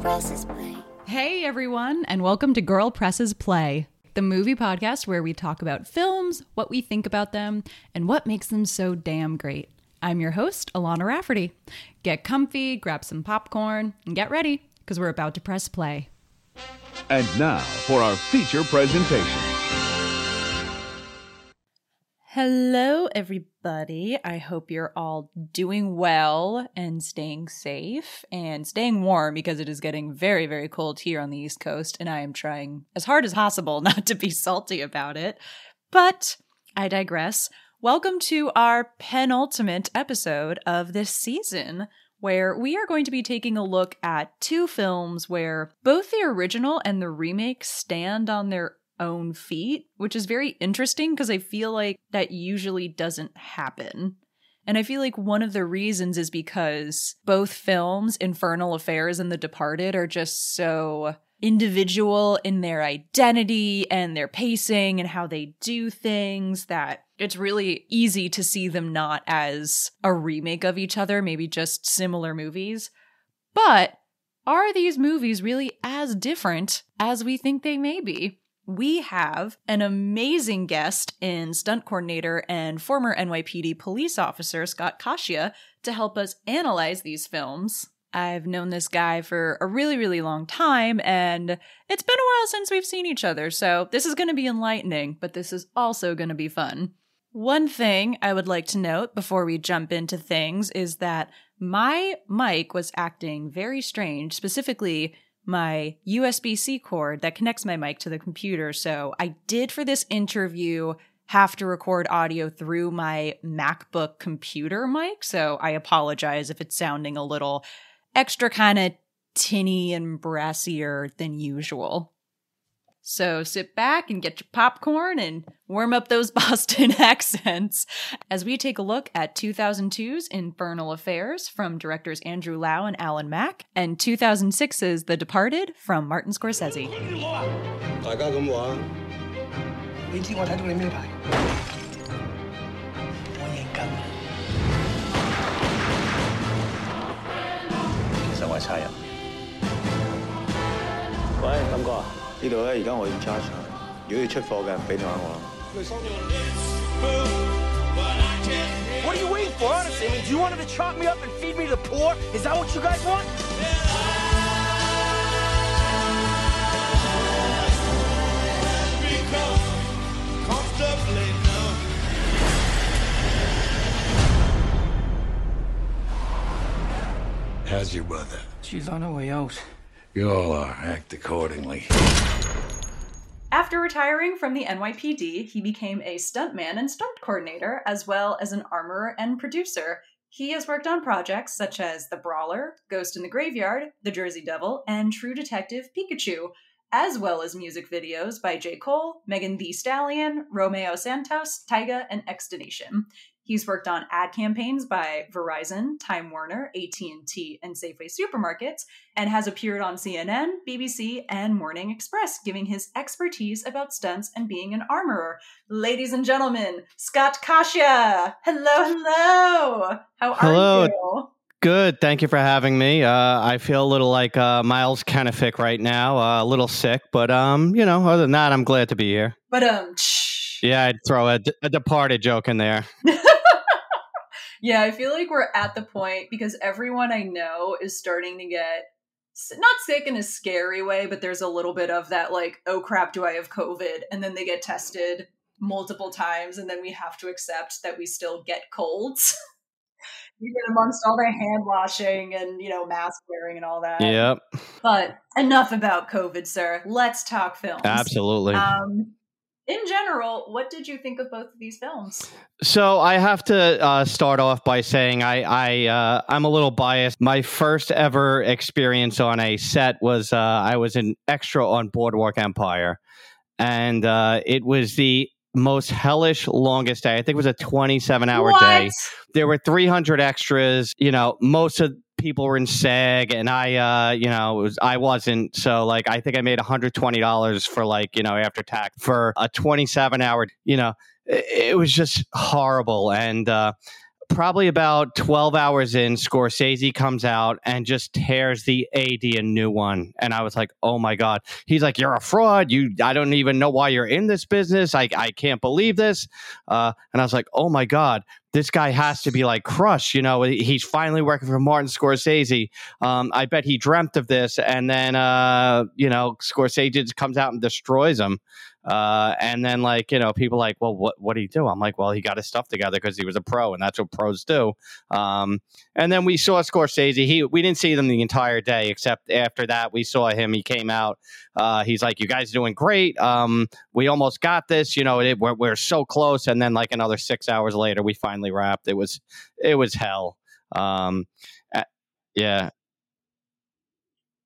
presses play. Hey everyone, and welcome to Girl Presses Play, the movie podcast where we talk about films, what we think about them, and what makes them so damn great. I'm your host, Alana Rafferty. Get comfy, grab some popcorn, and get ready, because we're about to press play. And now for our feature presentation. Hello, everybody. I hope you're all doing well and staying safe and staying warm because it is getting very, very cold here on the East Coast, and I am trying as hard as possible not to be salty about it. But I digress. Welcome to our penultimate episode of this season, where we are going to be taking a look at two films where both the original and the remake stand on their own feet, which is very interesting because I feel like that usually doesn't happen. And I feel like one of the reasons is because both films, Infernal Affairs and The Departed, are just so individual in their identity and their pacing and how they do things that it's really easy to see them not as a remake of each other, maybe just similar movies. But are these movies really as different as we think they may be? We have an amazing guest in stunt coordinator and former NYPD police officer Scott Caccia to help us analyze these films. I've known this guy for a really, really long time, and it's been a while since we've seen each other, so this is going to be enlightening, but this is also going to be fun. One thing I would like to note before we jump into things is that my mic was acting very strange, specifically my USB C cord that connects my mic to the computer. So I did for this interview have to record audio through my MacBook computer mic. So I apologize if it's sounding a little extra kind of tinny and brassier than usual. So sit back and get your popcorn and warm up those Boston accents. As we take a look at 2002's Infernal Affairs from directors Andrew Lau and Alan Mak, and 2006's The Departed from Martin Scorsese. 大家咁话，你知我睇到你咩牌？我认紧。其实我系差人。喂，感哥啊，呢度咧而家我要 charge，如果要出货嘅，俾电话我啦。 What are you waiting for, honestly? I mean, do you want him to chop me up and feed me to the poor? Is that what you guys want? How's your mother? She's on her way out. You all are. Act accordingly. After retiring from the NYPD, he became a stuntman and stunt coordinator, as well as an armorer and producer. He has worked on projects such as The Brawler, Ghost in the Graveyard, The Jersey Devil, and True Detective Pikachu, as well as music videos by J. Cole, Megan Thee Stallion, Romeo Santos, Tyga, and Extonation. He's worked on ad campaigns by Verizon, Time Warner, AT&T, and Safeway supermarkets, and has appeared on CNN, BBC, and Morning Express, giving his expertise about stunts and being an armorer. Ladies and gentlemen, Scott Kasia. Hello, hello. How are Hello. you? Good. Thank you for having me. Uh, I feel a little like uh, Miles Kenefick right now, uh, a little sick, but um, you know, other than that, I'm glad to be here. But um, Yeah, I'd throw a, a departed joke in there. Yeah, I feel like we're at the point because everyone I know is starting to get not sick in a scary way, but there's a little bit of that like, oh crap, do I have COVID? And then they get tested multiple times, and then we have to accept that we still get colds. Even amongst all the hand washing and you know mask wearing and all that. Yep, But enough about COVID, sir. Let's talk films. absolutely. Um, in general, what did you think of both of these films? So I have to uh, start off by saying I, I uh, I'm a little biased. My first ever experience on a set was uh, I was an extra on Boardwalk Empire, and uh, it was the most hellish longest day. I think it was a 27 hour day. There were 300 extras. You know, most of people were in SAG, and I, uh, you know, was I wasn't. So like, I think I made 120 dollars for like you know after tax for a 27 hour. You know, it, it was just horrible and. uh probably about 12 hours in, Scorsese comes out and just tears the AD a new one. And I was like, oh my God. He's like, you're a fraud. You, I don't even know why you're in this business. I, I can't believe this. Uh, and I was like, oh my God this guy has to be like crushed. You know, he's finally working for Martin Scorsese. Um, I bet he dreamt of this, and then uh, you know, Scorsese just comes out and destroys him. Uh, and then like you know, people like, well, what what did he do? I'm like, well, he got his stuff together because he was a pro, and that's what pros do. Um, and then we saw Scorsese. He we didn't see them the entire day, except after that we saw him. He came out. Uh, he's like, you guys are doing great. Um, we almost got this. You know, it, we're we're so close. And then like another six hours later, we finally wrapped. It was it was hell. Um, yeah,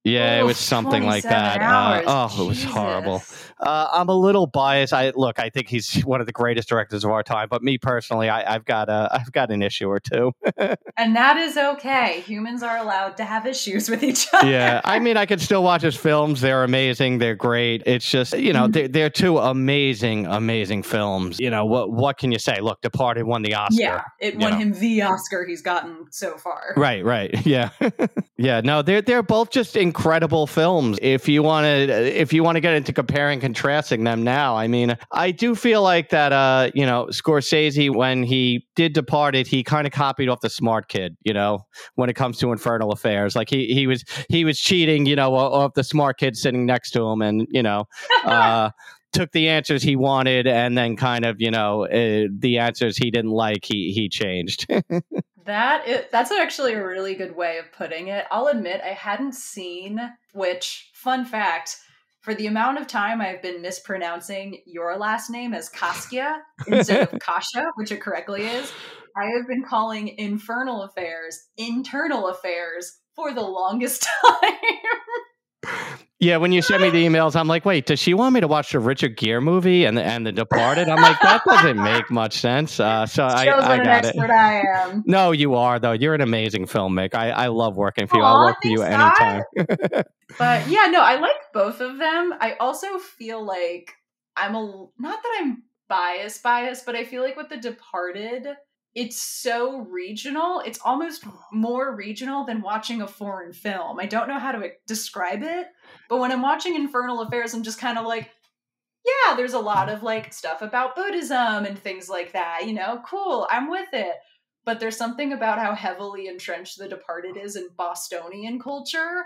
yeah, it was something like that. Uh, oh, it was horrible. Uh, I'm a little biased. I look. I think he's one of the greatest directors of our time. But me personally, I, have got a, I've got an issue or two. and that is okay. Humans are allowed to have issues with each other. Yeah, I mean, I can still watch his films. They're amazing. They're great. It's just you know, mm-hmm. they're, they're two amazing, amazing films. You know what? What can you say? Look, Departed won the Oscar. Yeah, it won know. him the Oscar he's gotten so far. Right. Right. Yeah. yeah. No, they're they're both just incredible films. If you want to, if you want to get into comparing contrasting them now. I mean, I do feel like that, uh, you know, Scorsese, when he did Departed, he kind of copied off the smart kid, you know, when it comes to Infernal Affairs. Like he, he was, he was cheating, you know, off the smart kid sitting next to him and, you know, uh, took the answers he wanted and then kind of, you know, uh, the answers he didn't like, he, he changed. That is, that's actually a really good way of putting it. I'll admit I hadn't seen which fun fact for the amount of time I've been mispronouncing your last name as Kaskia instead of Kasha, which it correctly is, I have been calling Infernal Affairs internal affairs for the longest time. Yeah, when you send me the emails, I'm like, wait, does she want me to watch the Richard Gere movie and the, and The Departed? I'm like, that doesn't make much sense. Uh, so I, I got it. I am. No, you are though. You're an amazing filmmaker. I, I love working for you. Aww, I'll work for you anytime. but yeah, no, I like both of them. I also feel like I'm a not that I'm biased, biased, but I feel like with The Departed it's so regional. It's almost more regional than watching a foreign film. I don't know how to describe it, but when I'm watching Infernal Affairs, I'm just kind of like, yeah, there's a lot of like stuff about Buddhism and things like that. You know, cool, I'm with it. But there's something about how heavily entrenched The Departed is in Bostonian culture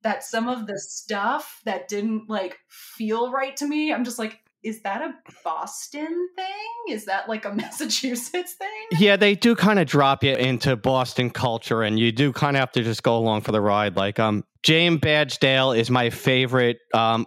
that some of the stuff that didn't like feel right to me, I'm just like, is that a Boston thing? Is that like a Massachusetts thing? Yeah, they do kind of drop you into Boston culture, and you do kind of have to just go along for the ride. Like, um, James Badge Dale is my favorite um,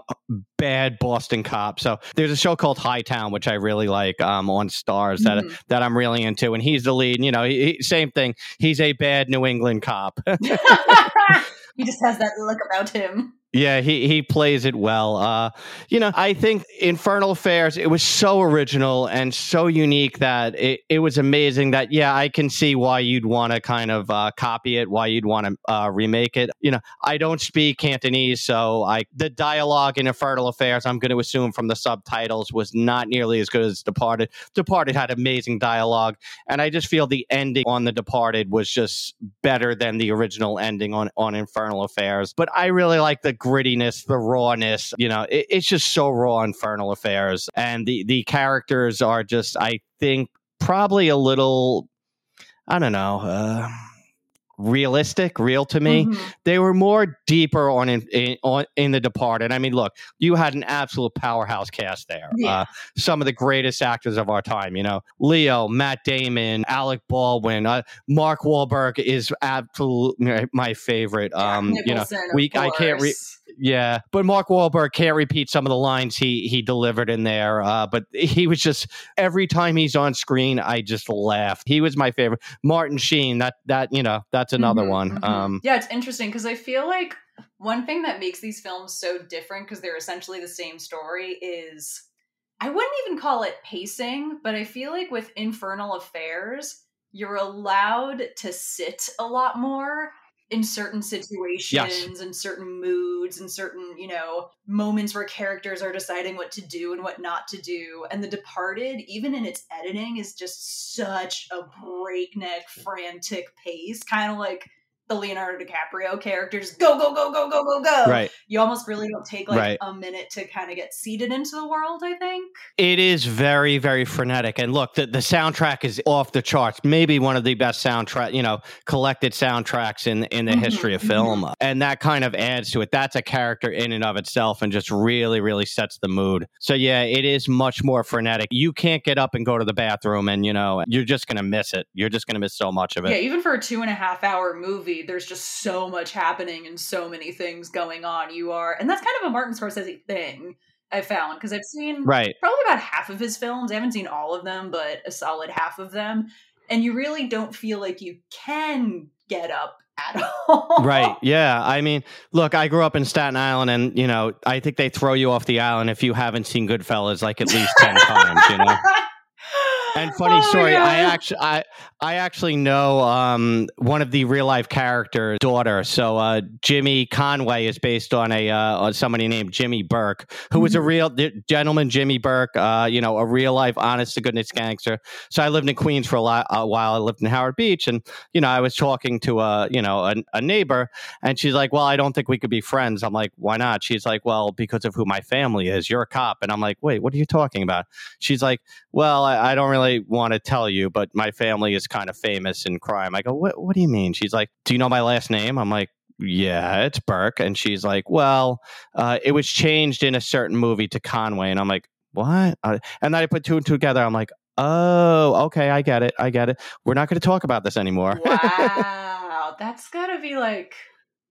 bad Boston cop. So there's a show called Hightown, which I really like um, on Starz that mm-hmm. that I'm really into, and he's the lead. You know, he, same thing. He's a bad New England cop. he just has that look about him. Yeah, he he plays it well. Uh, you know, I think Infernal Affairs it was so original and so unique that it, it was amazing. That yeah, I can see why you'd want to kind of uh, copy it, why you'd want to uh, remake it. You know, I don't speak Cantonese, so I the dialogue in Infernal Affairs, I'm going to assume from the subtitles, was not nearly as good as Departed. Departed had amazing dialogue, and I just feel the ending on The Departed was just better than the original ending on on Infernal Affairs. But I really like the grittiness, the rawness. You know, it, it's just so raw. Infernal Affairs, and the the characters are just, I think, probably a little, I don't know. Uh, realistic, real to me. Mm-hmm. They were more deeper on in, in, on in the Departed. I mean, look, you had an absolute powerhouse cast there. Yeah. Uh, some of the greatest actors of our time. You know, Leo, Matt Damon, Alec Baldwin, uh, Mark Wahlberg is absolutely my favorite. Um, you know, we I can't. Re- yeah, but Mark Wahlberg can't repeat some of the lines he he delivered in there. Uh, but he was just every time he's on screen, I just laugh. He was my favorite. Martin Sheen, that that you know, that's another mm-hmm, one. Mm-hmm. Um, yeah, it's interesting because I feel like one thing that makes these films so different because they're essentially the same story is I wouldn't even call it pacing, but I feel like with Infernal Affairs, you're allowed to sit a lot more in certain situations and certain moods and certain, you know, moments where characters are deciding what to do and what not to do. And The Departed, even in its editing, is just such a breakneck, frantic pace, kind of like the Leonardo DiCaprio characters go go go go go go go. Right. You almost really don't take like Right. a minute to kind of get seated into the world. I think. It is very, very frenetic. And look, the, the soundtrack is off the charts. Maybe one of the best soundtrack, you know, collected soundtracks in in the Mhm, history of film. And that kind of adds to it. That's a character in and of itself and just really, really sets the mood. So yeah, it is much more frenetic. You can't get up and go to the bathroom and, you know, you're just gonna miss it. You're just gonna miss so much of it. Yeah, even for a two and a half hour movie, there's just so much happening and so many things going on. You are, and that's kind of a Martin Scorsese thing I found because I've seen Right. probably about half of his films. I haven't seen all of them, but a solid half of them. And you really don't feel like you can get up at all. Right. Yeah. I mean, look, I grew up in Staten Island and, you know, I think they throw you off the island if you haven't seen Goodfellas like at least 10 times, you know? And funny Oh story, I actually I I actually know um, one of the real life characters' daughter. So uh, Jimmy Conway is based on a uh, on somebody named Jimmy Burke, who was a Mm-hmm. real gentleman. Jimmy Burke, uh, you know, a real life, honest to goodness gangster. So I lived in Queens for a, lot, a while. I lived in Howard Beach, and you know, I was talking to a you know a, a neighbor, and she's like, "Well, I don't think we could be friends." I'm like, "Why not?" She's like, "Well, because of who my family is. You're a cop," and I'm like, "Wait, what are you talking about?" She's like, well, I, I don't really want to tell you, but my family is kind of famous in crime. I go, what, what do you mean? She's like, do you know my last name? I'm like, yeah, it's Burke. And she's like, well, uh, it was changed in a certain movie to Conway. And I'm like, what? Uh, and then I put two and two together. I'm like, oh, okay, I get it. I get it. We're not going to talk about this anymore. wow, that's gotta be like.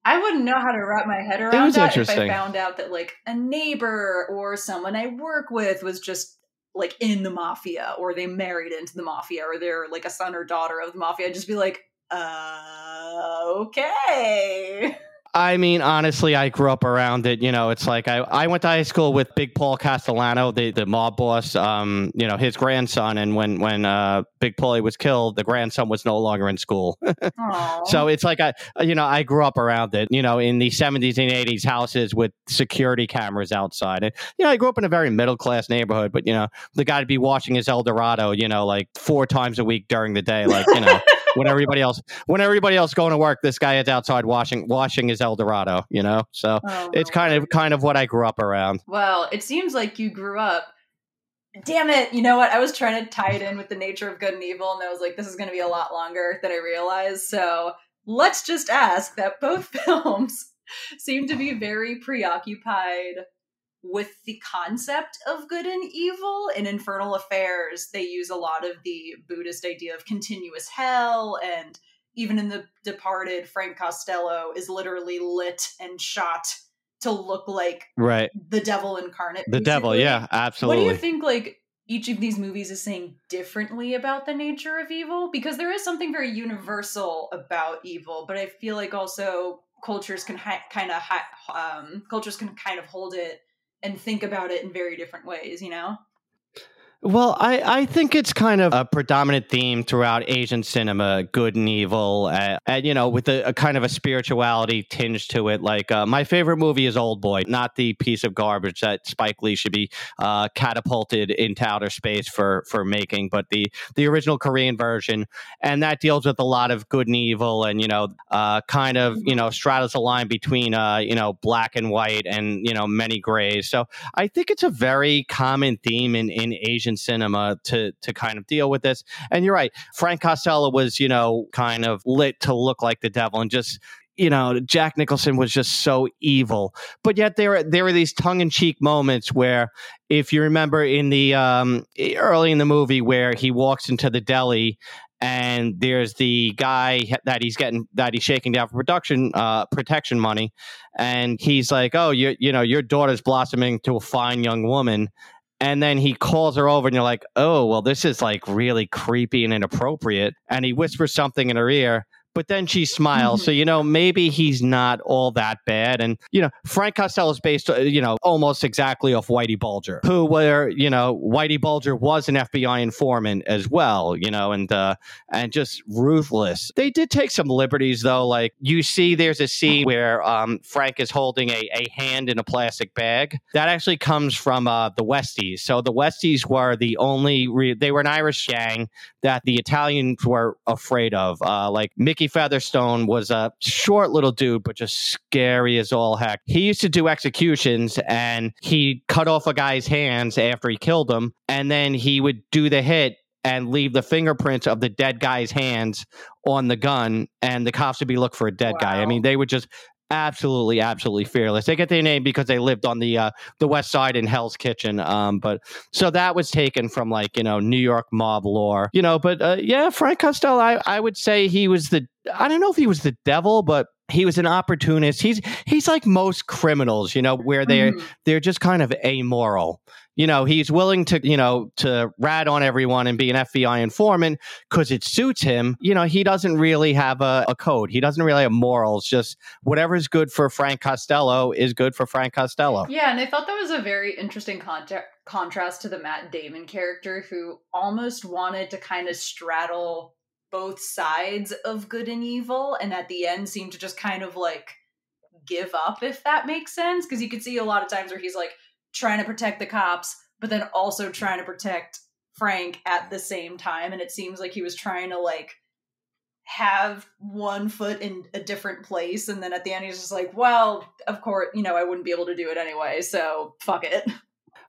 I wouldn't know how to wrap my head around was that if I found out that like a neighbor or someone I work with was just like in the mafia or they married into the mafia or they're like a son or daughter of the mafia. I'd just be like, uh, okay. I mean, honestly, I grew up around it. You know, it's like I, I went to high school with Big Paul Castellano, the, the mob boss, um, you know, his grandson. And when, when uh, Big Paulie was killed, the grandson was no longer in school. So it's like, I, you know, I grew up around it, you know, in the 70s and 80s houses with security cameras outside. And, you know, I grew up in a very middle class neighborhood, but, you know, the guy to be watching his El Dorado, you know, like four times a week during the day, like, you know. when everybody else when everybody else going to work this guy is outside washing washing his el dorado you know so Oh, it's kind of kind of what i grew up around Well, it seems like you grew up. Damn it! You know what? I was trying to tie it in with the nature of good and evil, and I was like, this is going to be a lot longer than I realized. So let's just ask that both films seem to be very preoccupied with the concept of good and evil. In Infernal Affairs, they use a lot of the Buddhist idea of continuous hell, and even in The Departed, Frank Costello is literally lit and shot to look like right the devil incarnate. the devil yeah What do you think like each of these movies is saying differently about the nature of evil? Because there is something very universal about evil, but I feel like also cultures can hi- kind of hi- um, cultures can kind of hold it and think about it in very different ways. You know? Well, I, I think it's kind of a predominant theme throughout Asian cinema, good and evil, uh, and you know, with a, a kind of a spirituality tinge to it. Like uh, my favorite movie is Old Boy, not the piece of garbage that Spike Lee should be uh, catapulted into outer space for for making, but the the original Korean version, and that deals with a lot of good and evil, and you know, uh, kind of you know straddles the line between uh, you know black and white, and you know many grays. So I think it's a very common theme in, in Asian cinema to to kind of deal with this. And you're right, Frank Costello was, you know, kind of lit to look like the devil and just you know, Jack Nicholson was just so evil. But yet there there were these tongue in cheek moments where if you remember in the um early in the movie where he walks into the deli and there's the guy that he's getting that he's shaking down for production uh protection money and he's like oh you you know your daughter's blossoming to a fine young woman and then he calls her over and you're like oh well this is like really creepy and inappropriate. And he whispers something in her ear but then she smiles. So, you know, maybe he's not all that bad. And, you know, Frank Costello is based, uh, you know, almost exactly off Whitey Bulger, who, where, you know, Whitey Bulger was an FBI informant as well, you know, and, uh, and just ruthless. They did take some liberties, though. Like, you see, there's a scene where um, Frank is holding a, a hand in a plastic bag. That actually comes from uh, the Westies. So the Westies were the only, re- they were an Irish gang that the Italians were afraid of. Uh, like Mickey Featherstone was a short little dude, but just scary as all heck. He used to do executions and he cut off a guy's hands after he killed him, and then he would do the hit and leave the fingerprints of the dead guy's hands on the gun, and the cops would be looking for a dead guy. I mean, they would just absolutely, absolutely fearless. They get their name because they lived on the uh, the West Side in Hell's Kitchen. Um, but so that was taken from like you know New York mob lore, you know. But uh, yeah, Frank Costello, I I would say he was the I don't know if he was the devil, but he was an opportunist. He's he's like most criminals, you know, where they're Mhm. they're just kind of amoral. You know, he's willing to, you know, to rat on everyone and be an FBI informant because it suits him. You know, he doesn't really have a, a code. He doesn't really have morals. Just whatever's good for Frank Costello is good for Frank Costello. Yeah, and I thought that was a very interesting contra- contrast to the Matt Damon character who almost wanted to kind of straddle both sides of good and evil and at the end seemed to just kind of like give up if that makes sense because you could see a lot of times where he's like trying to protect the cops but then also trying to protect Frank at the same time. And it seems like he was trying to like have one foot in a different place. And then at the end he's just like well of course you know i wouldn't be able to do it anyway so fuck it.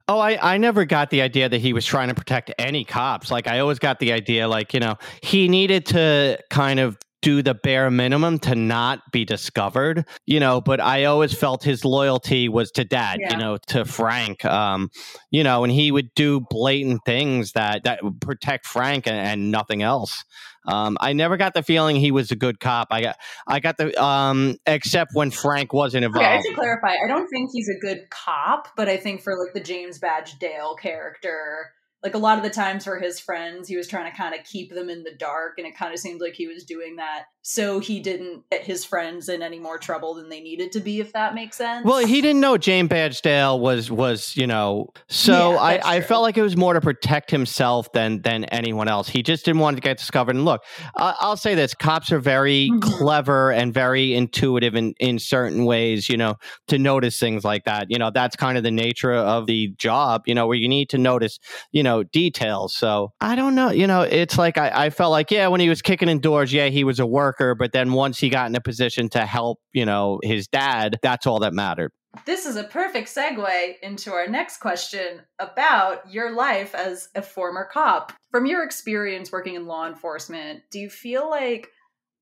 Oh, I, I never got the idea that he was trying to protect any cops. Like, I always got the idea, like, you know, he needed to kind of do the bare minimum to not be discovered, you know, but I always felt his loyalty was to dad, Yeah. you know, to Frank, um, you know, and he would do blatant things that, that would protect Frank and, and nothing else. Um, I never got the feeling he was a good cop. I got, I got the, um, except when Frank wasn't involved. okay i should clarify i don't think he's a good cop but i think for like the james badge dale character like a lot of the times for his friends he was trying to kind of keep them in the dark and it kind of seemed like he was doing that so he didn't get his friends in any more trouble than they needed to be if that makes sense Well, he didn't know James Badgedale was was you know. So Yeah, I, I true. felt like it was more to protect himself than than anyone else. He just didn't want to get discovered. And look, I I'll say this: cops are very Mhm. clever and very intuitive in in certain ways. You know, to notice things like that. You know, that's kind of the nature of the job. You know, where you need to notice you know details. So I don't know. You know, it's like I, I felt like yeah, when he was kicking in doors, yeah, he was a worker. But then once he got in a position to help, you know, his dad, that's all that mattered. This is a perfect segue into our next question about your life as a former cop. From your experience working in law enforcement, do you feel like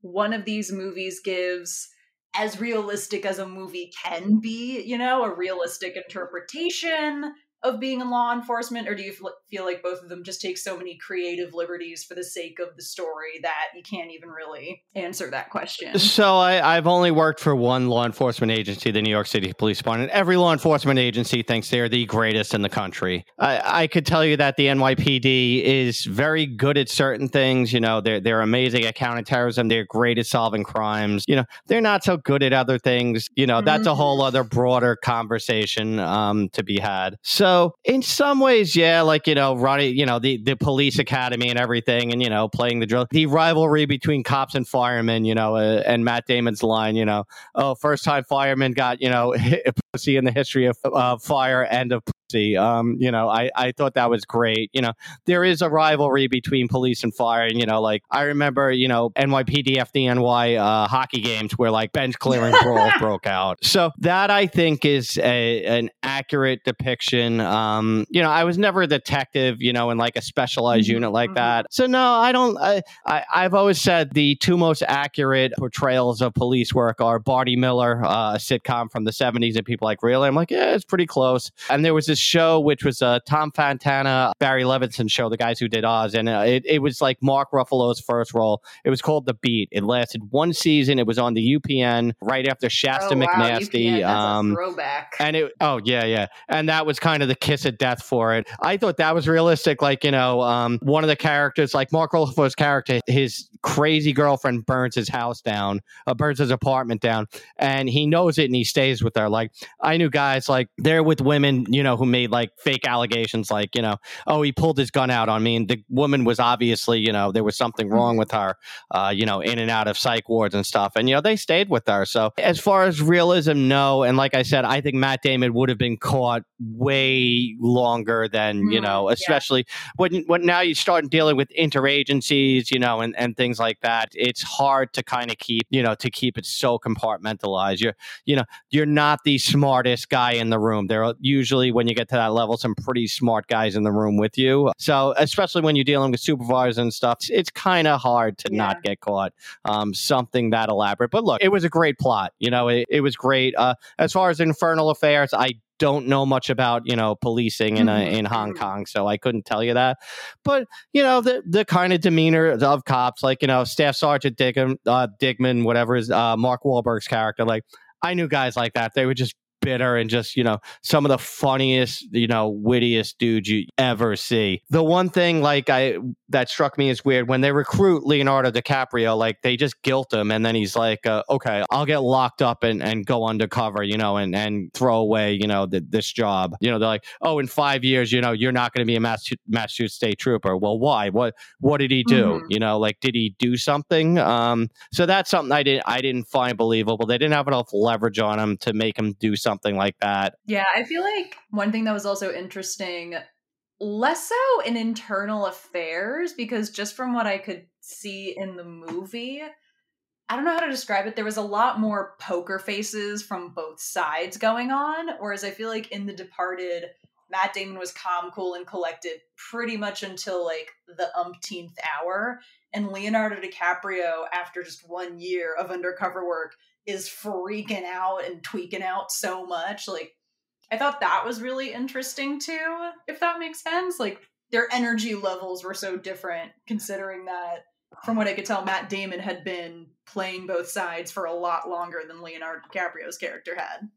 one of these movies gives as realistic as a movie can be, you know, a realistic interpretation of being in law enforcement or do you feel- like both of them just take so many creative liberties for the sake of the story that you can't even really answer that question? So I, I've only worked for one law enforcement agency, the New York City Police Department. Every law enforcement agency thinks they're the greatest in the country. I, I could tell you that the NYPD is very good at certain things. You know, they're they're amazing at counterterrorism. They're great at solving crimes. You know, they're not so good at other things. You know, that's a whole other broader conversation um, to be had. So in some ways, yeah, like you know, running, you know, the the police academy and everything, and you know, playing the drill, the rivalry between cops and firemen, you know, uh, and Matt Damon's line, you know, oh, first time fireman got you know pussy in the history of uh, fire and of Um, you know, I I thought that was great. You know, there is a rivalry between police and fire, and you know, like I remember, you know, NYPD FDNY uh, hockey games where like bench clearing brawls broke out. So that I think is a, an accurate depiction. Um, you know, I was never a detective, you know, in like a specialized Mhm, unit like mhm. that. So no, I don't. I, I I've always said the two most accurate portrayals of police work are Barney Miller, uh, a sitcom from the '70s, and people like really. I'm like, yeah, it's pretty close. And there was this show, which was uh, Tom Fontana, Barry Levinson show, the guys who did Oz, and uh, it, it was like Mark Ruffalo's first role. It was called The Beat. It lasted one season. It was on the UPN right after Shasta oh, wow, McNasty. UPN, um, a throwback. and it, oh yeah, yeah, and that was kind of the kiss of death for it. I thought that was realistic. Like you know, um, one of the characters, like Mark Ruffalo's character, his crazy girlfriend burns his house down, uh, burns his apartment down, and he knows it and he stays with her. Like I knew guys like they're with women, you know, who made like fake allegations, like you know, oh he pulled his gun out on me, and the woman was obviously, you know, there was something wrong with her, uh, you know, in and out of psych wards and stuff, and you know they stayed with her. So as far as realism, no, and like I said, I think Matt Damon would have been caught way longer than you Mm, know, yeah. especially when when now you start dealing with interagencies, you know, and and things like that. It's hard to kind of keep, you know, to keep it so compartmentalized. You're you know, you're not the smartest guy in the room. There are usually when you get to that level, some pretty smart guys in the room with you. So especially when you're dealing with supervisors and stuff, it's, it's kind of hard to not get caught. Um, something that elaborate. But look, it was a great plot. You know, it, it was great. Uh, as far as Infernal Affairs, I don't know much about you know policing in uh, Mhm, in Hong mhm. Kong, so I couldn't tell you that. But you know the the kind of demeanor of cops, like you know Staff Sergeant Dignam, uh, Dignam, whatever is uh, Mark Wahlberg's character, like I knew guys like that. They were just bitter and just you know some of the funniest you know wittiest dudes you ever see. The one thing like i that struck me as weird. When they recruit leonardo dicaprio like they just guilt him and then he's like uh, okay i'll get locked up and, and go undercover you know and, and throw away you know th- this job. You know they're like oh in five years you know you're not going to be a Massachusetts, state trooper. Well why? What what did he do? Mhm. you know like did he do something? Um so that's something i didn't i didn't find believable. They didn't have enough leverage on him to make him do something like that. Yeah, I feel like one thing that was also interesting, less so in internal affairs, because just from what I could see in the movie, I don't know how to describe it. There was a lot more poker faces from both sides going on, whereas I feel like in The Departed, Matt Damon was calm, cool, and collected pretty much until like the umpteenth hour. And Leonardo DiCaprio, after just one year of undercover work, is freaking out and tweaking out so much. Like, I thought that was really interesting too, if that makes sense. Like, their energy levels were so different, considering that, from what I could tell, Matt Damon had been playing both sides for a lot longer than Leonardo DiCaprio's character had.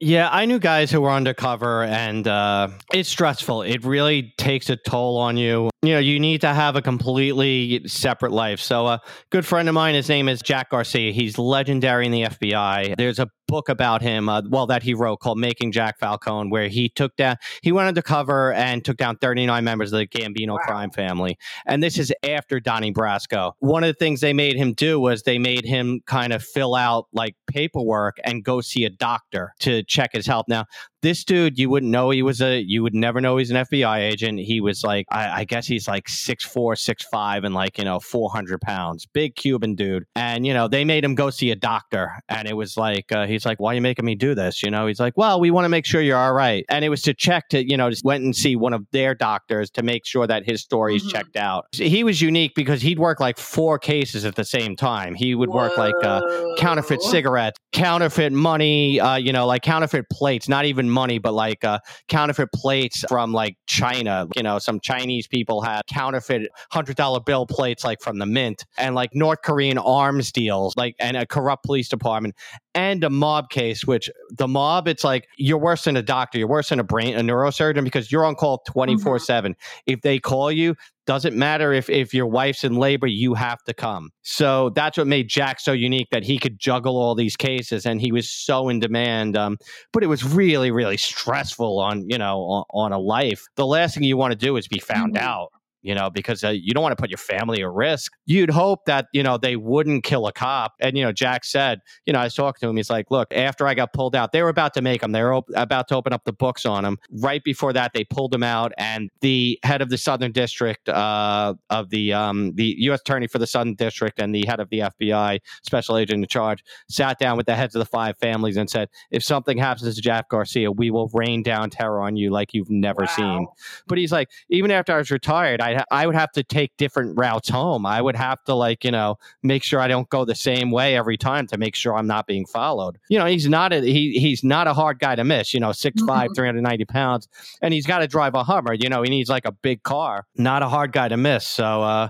Yeah, I knew guys who were undercover, and uh, it's stressful. It really takes a toll on you. You know, you need to have a completely separate life. So, a good friend of mine, his name is Jack Garcia. He's legendary in the FBI. There's a book about him, uh, well, that he wrote called Making Jack Falcone, where he took down, he went undercover and took down 39 members of the Gambino crime family. And this is after Donnie Brasco. One of the things they made him do was they made him kind of fill out like paperwork and go see a doctor to check his health. Now, this dude, you wouldn't know he was a, you would never know he's an FBI agent. He was like, I, I guess he's like six four, six five, and like, you know, 400 pounds, big Cuban dude. And, you know, they made him go see a doctor. And it was like, uh, he's like, why are you making me do this? You know, he's like, well, we want to make sure you're all right. And it was to check to, you know, just went and see one of their doctors to make sure that his story is Mhm. checked out. He was unique because he'd work like four cases at the same time. He would work like, uh, counterfeit cigarettes, counterfeit money, uh, you know, like counterfeit plates, not even money, but like uh, counterfeit plates from like China. You know, some Chinese people had counterfeit $100 bill plates like from the mint and like North Korean arms deals, like, and a corrupt police department and a mob case, which the mob, it's like you're worse than a doctor, you're worse than a brain, a neurosurgeon because you're on call 24 7. If they call you, doesn't matter if, if your wife's in labor, you have to come. So that's what made Jack so unique that he could juggle all these cases and he was so in demand. Um, but it was really, really stressful on, you know, on, on a life. The last thing you want to do is be found Mhm. out. You know, because uh, you don't want to put your family at risk. You'd hope that, you know, they wouldn't kill a cop. And, you know, Jack said, you know, I was talking to him. He's like, look, after I got pulled out, they were about to make him. They were op- about to open up the books on him. Right before that, they pulled him out. And the head of the Southern District uh, of the um, the U.S. Attorney for the Southern District and the head of the FBI, special agent in charge, sat down with the heads of the five families and said, if something happens to Jack Garcia, we will rain down terror on you like you've never seen. But he's like, even after I was retired, I I I would have to take different routes home. I would have to like you know make sure I don't go the same way every time to make sure I'm not being followed. You know, he's not a he he's not a hard guy to miss. You know, 6'5", Mm-hmm. 390 pounds, and he's got to drive a Hummer. You know, he needs like a big car. Not a hard guy to miss. So. uh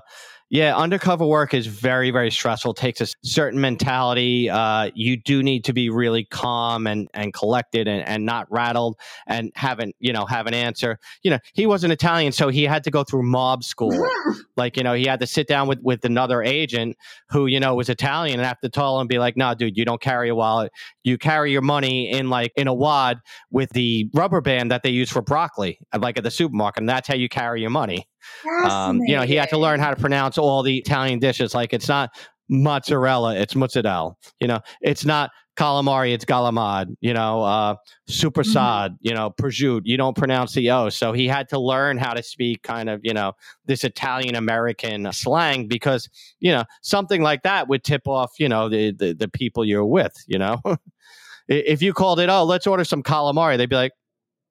yeah, undercover work is very, very stressful. Takes a certain mentality. Uh, you do need to be really calm and, and collected and, and not rattled and have an you know have an answer. You know, he was an Italian, so he had to go through mob school. like you know, he had to sit down with with another agent who you know was Italian and have to tell him be like, "No, dude, you don't carry a wallet. You carry your money in like in a wad with the rubber band that they use for broccoli, like at the supermarket, and that's how you carry your money." Um, you know, he had to learn how to pronounce all the Italian dishes. Like it's not mozzarella, it's mozzarella. You know, it's not calamari, it's galamad. You know, uh, supersad. You know, prosciutto. You don't pronounce the o. So he had to learn how to speak kind of you know this Italian American slang because you know something like that would tip off you know the the, the people you're with. You know, if you called it, oh, let's order some calamari, they'd be like.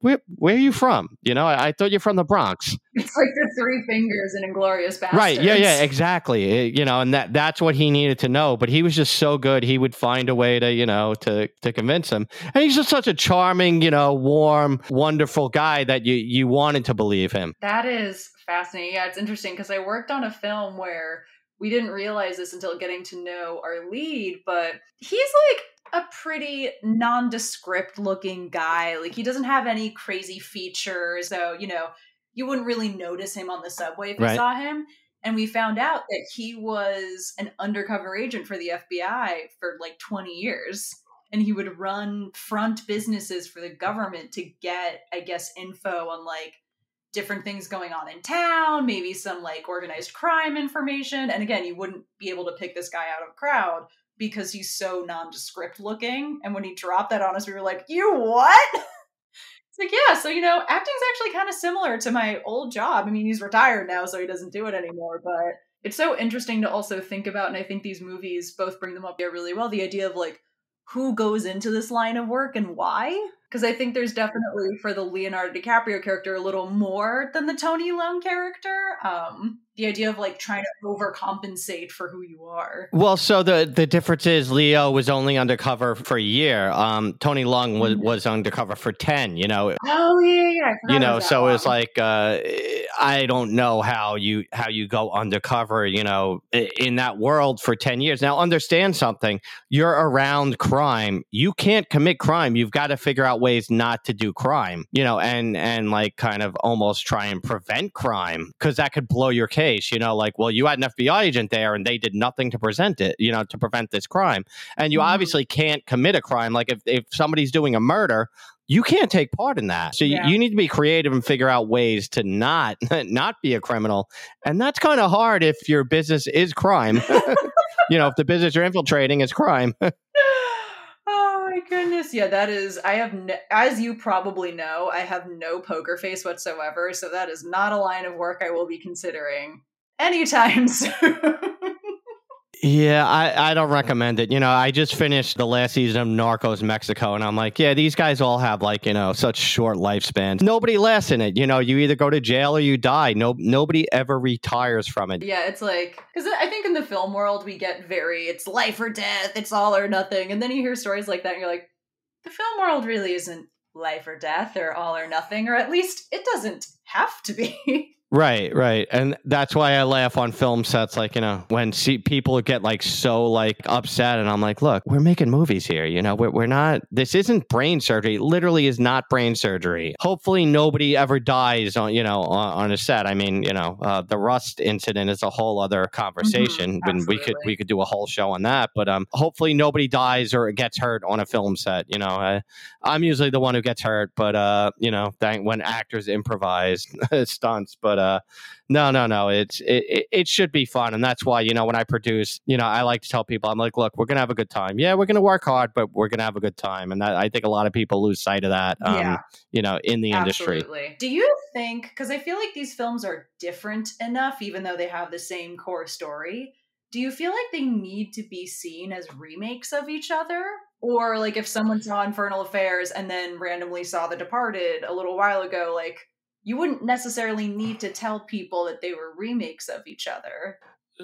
Where, where are you from? You know, I, I thought you're from the Bronx. It's like the three fingers in Inglourious Basterds. Right. Yeah. Yeah. Exactly. It- you know, and that that's what he needed to know. But he was just so good. He would find a way to, you know, to to convince him. And he's just such a charming, you know, warm, wonderful guy that you you wanted to believe him. That is fascinating. Yeah, it's interesting because I worked on a film where we didn't realize this until getting to know our lead, but he's like a pretty nondescript looking guy. Like he doesn't have any crazy features. So, you know, you wouldn't really notice him on the subway if you Right. saw him. And we found out that he was an undercover agent for the FBI for like 20 years. And he would run front businesses for the government to get, I guess, info on like different things going on in town, maybe some like organized crime information. And again, you wouldn't be able to pick this guy out of a crowd because he's so nondescript looking. And when he dropped that on us, we were like, You what? It's like, yeah, so you know, acting's actually kind of similar to my old job. I mean, he's retired now, so he doesn't do it anymore, but it's so interesting to also think about, and I think these movies both bring them up there really well. The idea of like who goes into this line of work and why. Because I think there's definitely for the Leonardo DiCaprio character a little more than the Tony Leung character. Um, the idea of like trying to overcompensate for who you are. Well, so the the difference is Leo was only undercover for a year. Um, Tony Leung was was undercover for ten. You know, Oh yeah, yeah. yeah, I forgot you know so it's like uh i don't know how you how you go undercover you know in that world for 10 years now understand something you're around crime you can't commit crime you've got to figure out ways not to do crime you know and and like kind of almost try and prevent crime because that could blow your case you know like well you had an fbi agent there and they did nothing to present it you know to prevent this crime and you Mhm. obviously can't commit a crime like if, if somebody's doing a murder you can't take part in that. So you- you need to be creative and figure out ways to not not be a criminal. And that's kind of hard if your business is crime. you know, if the business you're infiltrating is crime. goodness. Yeah that is i have no, as you probably know i have no poker face whatsoever so that is not a line of work i will be considering anytime soon yeah, I, I don't recommend it. You know, I just finished the last season of Narcos Mexico and I'm like, yeah, these guys all have like, you know, such short lifespans. Nobody lasts in it. You know, you either go to jail or you die. No nobody ever retires from it. yeah it's like because i think in the film world we get very it's life or death it's all or nothing and then you hear stories like that and you're like the film world really isn't life or death or all or nothing or at least it doesn't have to be Right, right. And that's why I laugh on film sets, like, you know, when see people get like so like upset and I'm like, look, we're making movies here. You know, we're, we're not, this isn't brain surgery. It literally is not brain surgery. Hopefully nobody ever dies on, you know, on, on a set. I mean, you know, uh, the Rust incident is a whole other conversation and we could, we could do a whole show on that, but, um, hopefully nobody dies or gets hurt on a film set. You know, I, I'm usually the one who gets hurt, but, uh, you know, thank when actors improvise stunts, but, uh, no, no, no. It's it, it, it should be fun, and that's why you know when I produce, you know, I like to tell people, I'm like, look, we're gonna have a good time. Yeah, we're gonna work hard, but we're gonna have a good time, and that, I think a lot of people lose sight of that. Um, Yeah. you know, in the industry. Absolutely. Do you think because I feel like these films are different enough, even though they have the same core story? Do you feel like they need to be seen as remakes of each other? Or like if someone saw Infernal Affairs and then randomly saw The Departed a little while ago, like you wouldn't necessarily need to tell people that they were remakes of each other.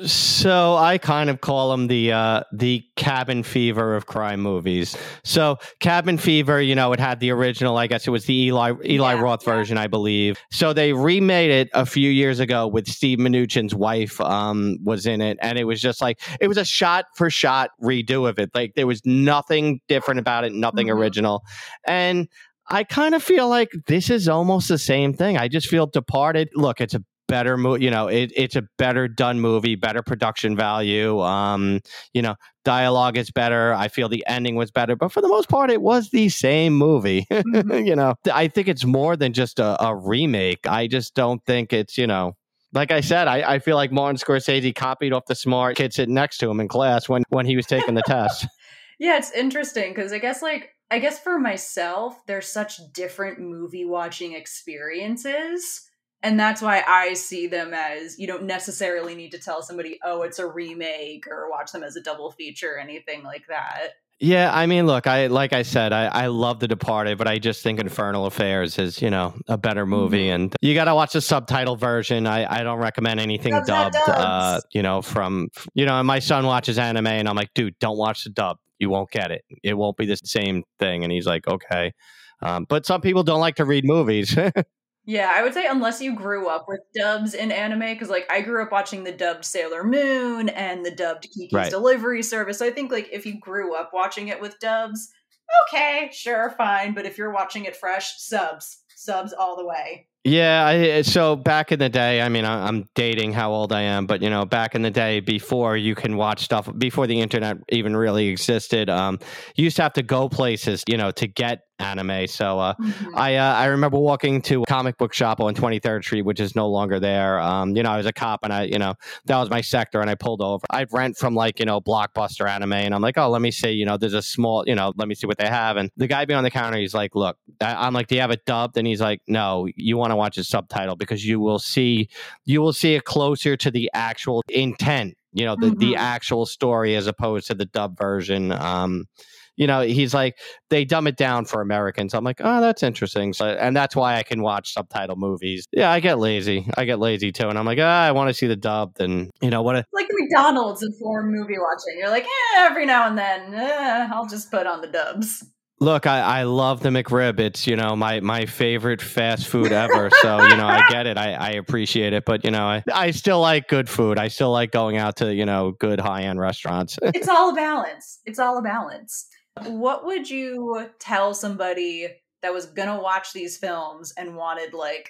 So I kind of call them the uh, the cabin fever of crime movies. So cabin fever, you know, it had the original. I guess it was the Eli Eli Yeah, Roth yeah. version, I believe. So they remade it a few years ago with Steve Mnuchin's wife um, was in it, and it was just like it was a shot for shot redo of it. Like there was nothing different about it, nothing Mhm. original, and. I kind of feel like this is almost the same thing. I just feel Departed. Look, it's a better movie. You know, it, it's a better done movie, better production value. Um, you know, dialogue is better. I feel the ending was better, but for the most part, it was the same movie. Mhm. you know, I think it's more than just a, a remake. I just don't think it's you know. Like I said, I, I feel like Martin Scorsese copied off the smart kid sitting next to him in class when, when he was taking the test. Yeah, it's interesting because I guess like I guess for myself, there's such different movie watching experiences. And that's why I see them as you don't necessarily need to tell somebody, oh, it's a remake or watch them as a double feature or anything like that. Yeah, I mean, look, I like I said, I, I love The Departed, but I just think Infernal Affairs is, you know, a better movie, and you got to watch the subtitle version. I, I don't recommend anything dubbed. Uh, you know, from you know, and my son watches anime, and I'm like, dude, don't watch the dub. You won't get it. It won't be the same thing. And he's like, okay. Um, but some people don't like to read movies. Yeah, I would say unless you grew up with dubs in anime, because like I grew up watching the dubbed Sailor Moon and the dubbed Kiki's Right. Delivery Service. So I think like if you grew up watching it with dubs, okay, sure, fine. But if you're watching it fresh, subs, subs all the way. Yeah, I, so back in the day, I mean, I- I'm dating how old I am, but you know, back in the day, before you can watch stuff, before the internet even really existed, um, you used to have to go places, you know, to get anime. So uh, Mhm. I uh, I remember walking to a comic book shop on 23rd Street, which is no longer there. Um, you know, I was a cop, and I, you know, that was my sector, and I pulled over. I'd rent from like you know Blockbuster anime, and I'm like, oh, let me see. You know, there's a small, you know, let me see what they have. And the guy behind the counter, he's like, look, I- I'm like, do you have it dubbed? And he's like, no, you want to watch a subtitle because you will see, you will see it closer to the actual intent. You know, the the Mhm. actual story as opposed to the dub version. Um, you know, he's like, they dumb it down for Americans. I'm like, oh, that's interesting. So, and that's why I can watch subtitle movies. Yeah, I get lazy. I get lazy too, and I'm like, ah, I want to see the dub and you know what? A, like McDonald's and foreign movie watching. You're like, eh, every now and then, eh, I'll just put on the dubs. Look, I, I love the McRib. It's you know my my favorite fast food ever. So you know, I get it. I, I appreciate it, but you know, I I still like good food. I still like going out to you know good high end restaurants. It's all a balance. It's all a balance. What would you tell somebody that was gonna watch these films and wanted like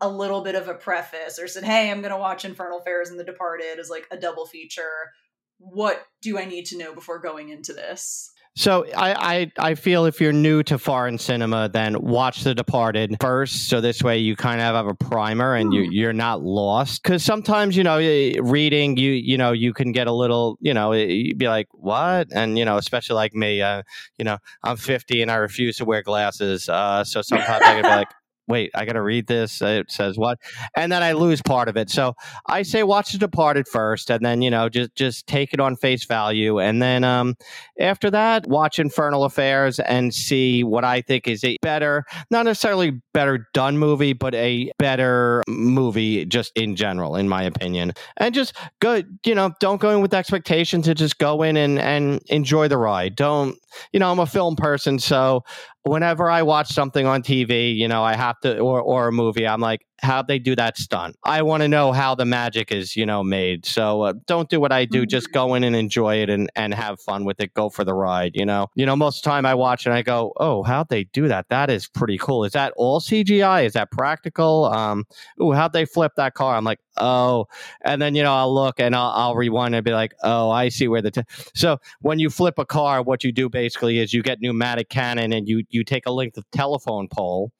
a little bit of a preface or said, Hey, I'm gonna watch Infernal Affairs and The Departed as like a double feature. What do I need to know before going into this? So I, I I feel if you're new to foreign cinema, then watch The Departed first. So this way you kind of have a primer and you Hmm. you're not lost. Because sometimes you know reading you you know you can get a little you know you'd be like what and you know especially like me uh, you know I'm 50 and I refuse to wear glasses. Uh, so sometimes I can be like. Wait, I got to read this. It says what, and then I lose part of it. So I say watch The Departed first, and then you know just just take it on face value, and then um, after that, watch Infernal Affairs and see what I think is a better, not necessarily better done movie, but a better movie just in general, in my opinion. And just go, you know, don't go in with expectations to just go in and, and enjoy the ride. Don't, you know, I'm a film person, so whenever I watch something on TV, you know, I have to, or, or a movie, I'm like, how'd they do that stunt? I want to know how the magic is, you know, made. So uh, don't do what I do. Just go in and enjoy it and, and have fun with it. Go for the ride, you know. You know, most of the time I watch and I go, oh, how'd they do that? That is pretty cool. Is that all CGI? Is that practical? Um, ooh, how'd they flip that car? I'm like, oh. And then, you know, I'll look and I'll, I'll rewind and be like, oh, I see where the. T-. So when you flip a car, what you do basically is you get pneumatic cannon and you, you take a length of telephone pole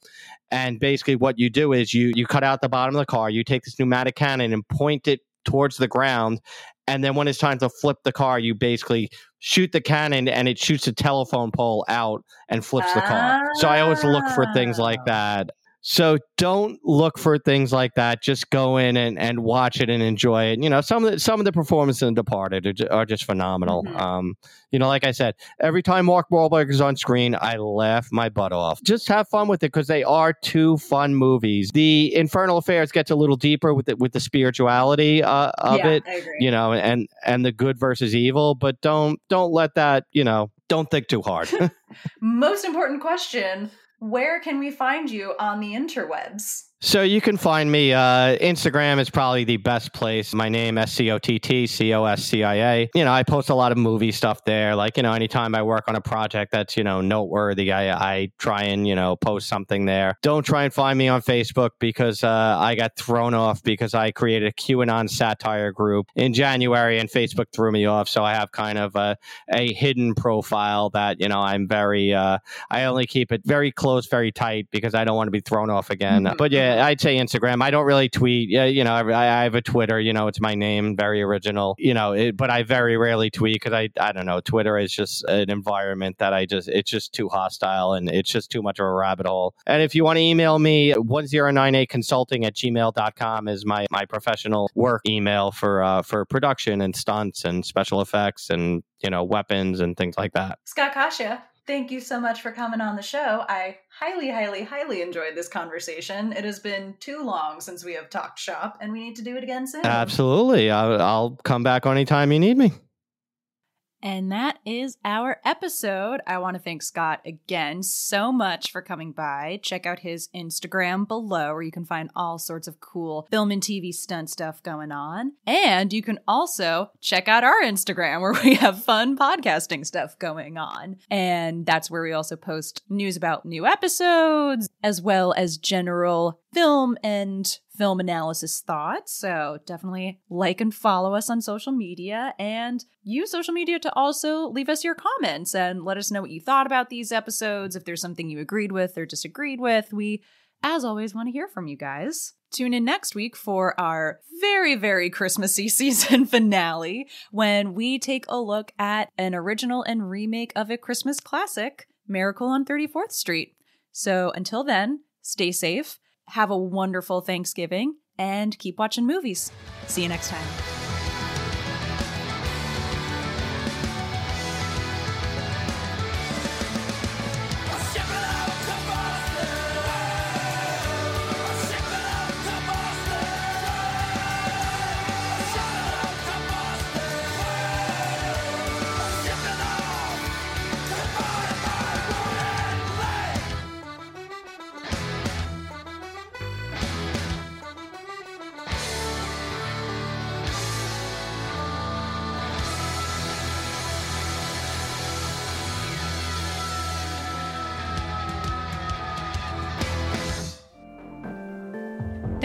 and basically what you do is you you cut out the bottom of the car you take this pneumatic cannon and point it towards the ground. And then when it's time to flip the car you basically shoot the cannon and it shoots a telephone pole out and flips the car. So i always look for things like Ah. that So don't look for things like that. Just go in and, and watch it and enjoy it. You know, some of the some of the performances in Departed are, ju- are just phenomenal. Mhm. Um, you know, like I said, every time Mark Wahlberg is on screen, I laugh my butt off. Just have fun with it because they are two fun movies. The Infernal Affairs gets a little deeper with the, with the spirituality uh, of yeah, it I agree. you know and and the good versus evil but don't don't let that you know don't think too hard Most important question Where can we find you on the interwebs? So you can find me uh instagram is probably the best place. My name s-c-o-t-t-c-o-s-c-i-a you know i post a lot of movie stuff there. Like you know anytime i work on a project that's you know noteworthy i i try and you know post something there. Don't try and find me on facebook because uh i got thrown off because i created a qanon satire group in january and facebook threw me off. So i have kind of a a hidden profile that you know i'm very uh i only keep it very close very tight because i don't want to be thrown off again. Mhm. but yeah i'd say instagram. I don't really tweet. Yeah you know i, I have a twitter you know it's my name very original you know it, but i very rarely tweet because i i don't know twitter is just an environment that i just it's just too hostile and it's just too much of a rabbit hole. And if you want to email me 1098 consulting at gmail.com is my my professional work email for uh for production and stunts and special effects and you know weapons and things like that. Scott Coscia, thank you so much for coming on the show. I highly, highly, highly enjoyed this conversation. It has been too long since we have talked shop, and we need to do it again soon. Absolutely. I'll, I'll come back anytime you need me. And that is our episode. I want to thank Scott again so much for coming by. Check out his Instagram below, where you can find all sorts of cool film and TV stunt stuff going on. And you can also check out our Instagram, where we have fun podcasting stuff going on. And that's where we also post news about new episodes, as well as general film and film analysis thoughts. So definitely like and follow us on social media and use social media to also leave us your comments and let us know what you thought about these episodes. If there's something you agreed with or disagreed with, we, as always, want to hear from you guys. Tune in next week for our very, very Christmassy season finale when we take a look at an original and remake of a Christmas classic, Miracle on 34th Street. So until then, stay safe, have a wonderful Thanksgiving, and keep watching movies. See you next time.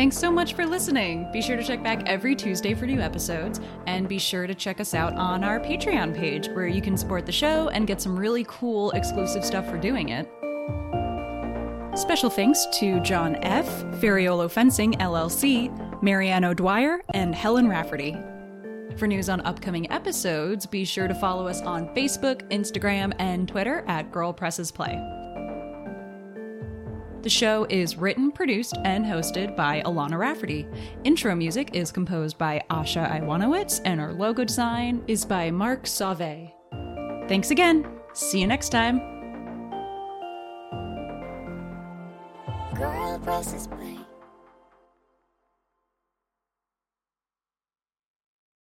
Thanks so much for listening. Be sure to check back every Tuesday for new episodes, and be sure to check us out on our Patreon page where you can support the show and get some really cool exclusive stuff for doing it. Special thanks to John F., Ferriolo Fencing LLC, Marianne O'Dwyer, and Helen Rafferty. For news on upcoming episodes, be sure to follow us on Facebook, Instagram, and Twitter at Girl Presses Play. The show is written, produced, and hosted by Alana Rafferty. Intro music is composed by Asha Iwanowitz, and our logo design is by Mark Sauve. Thanks again. See you next time. Girl.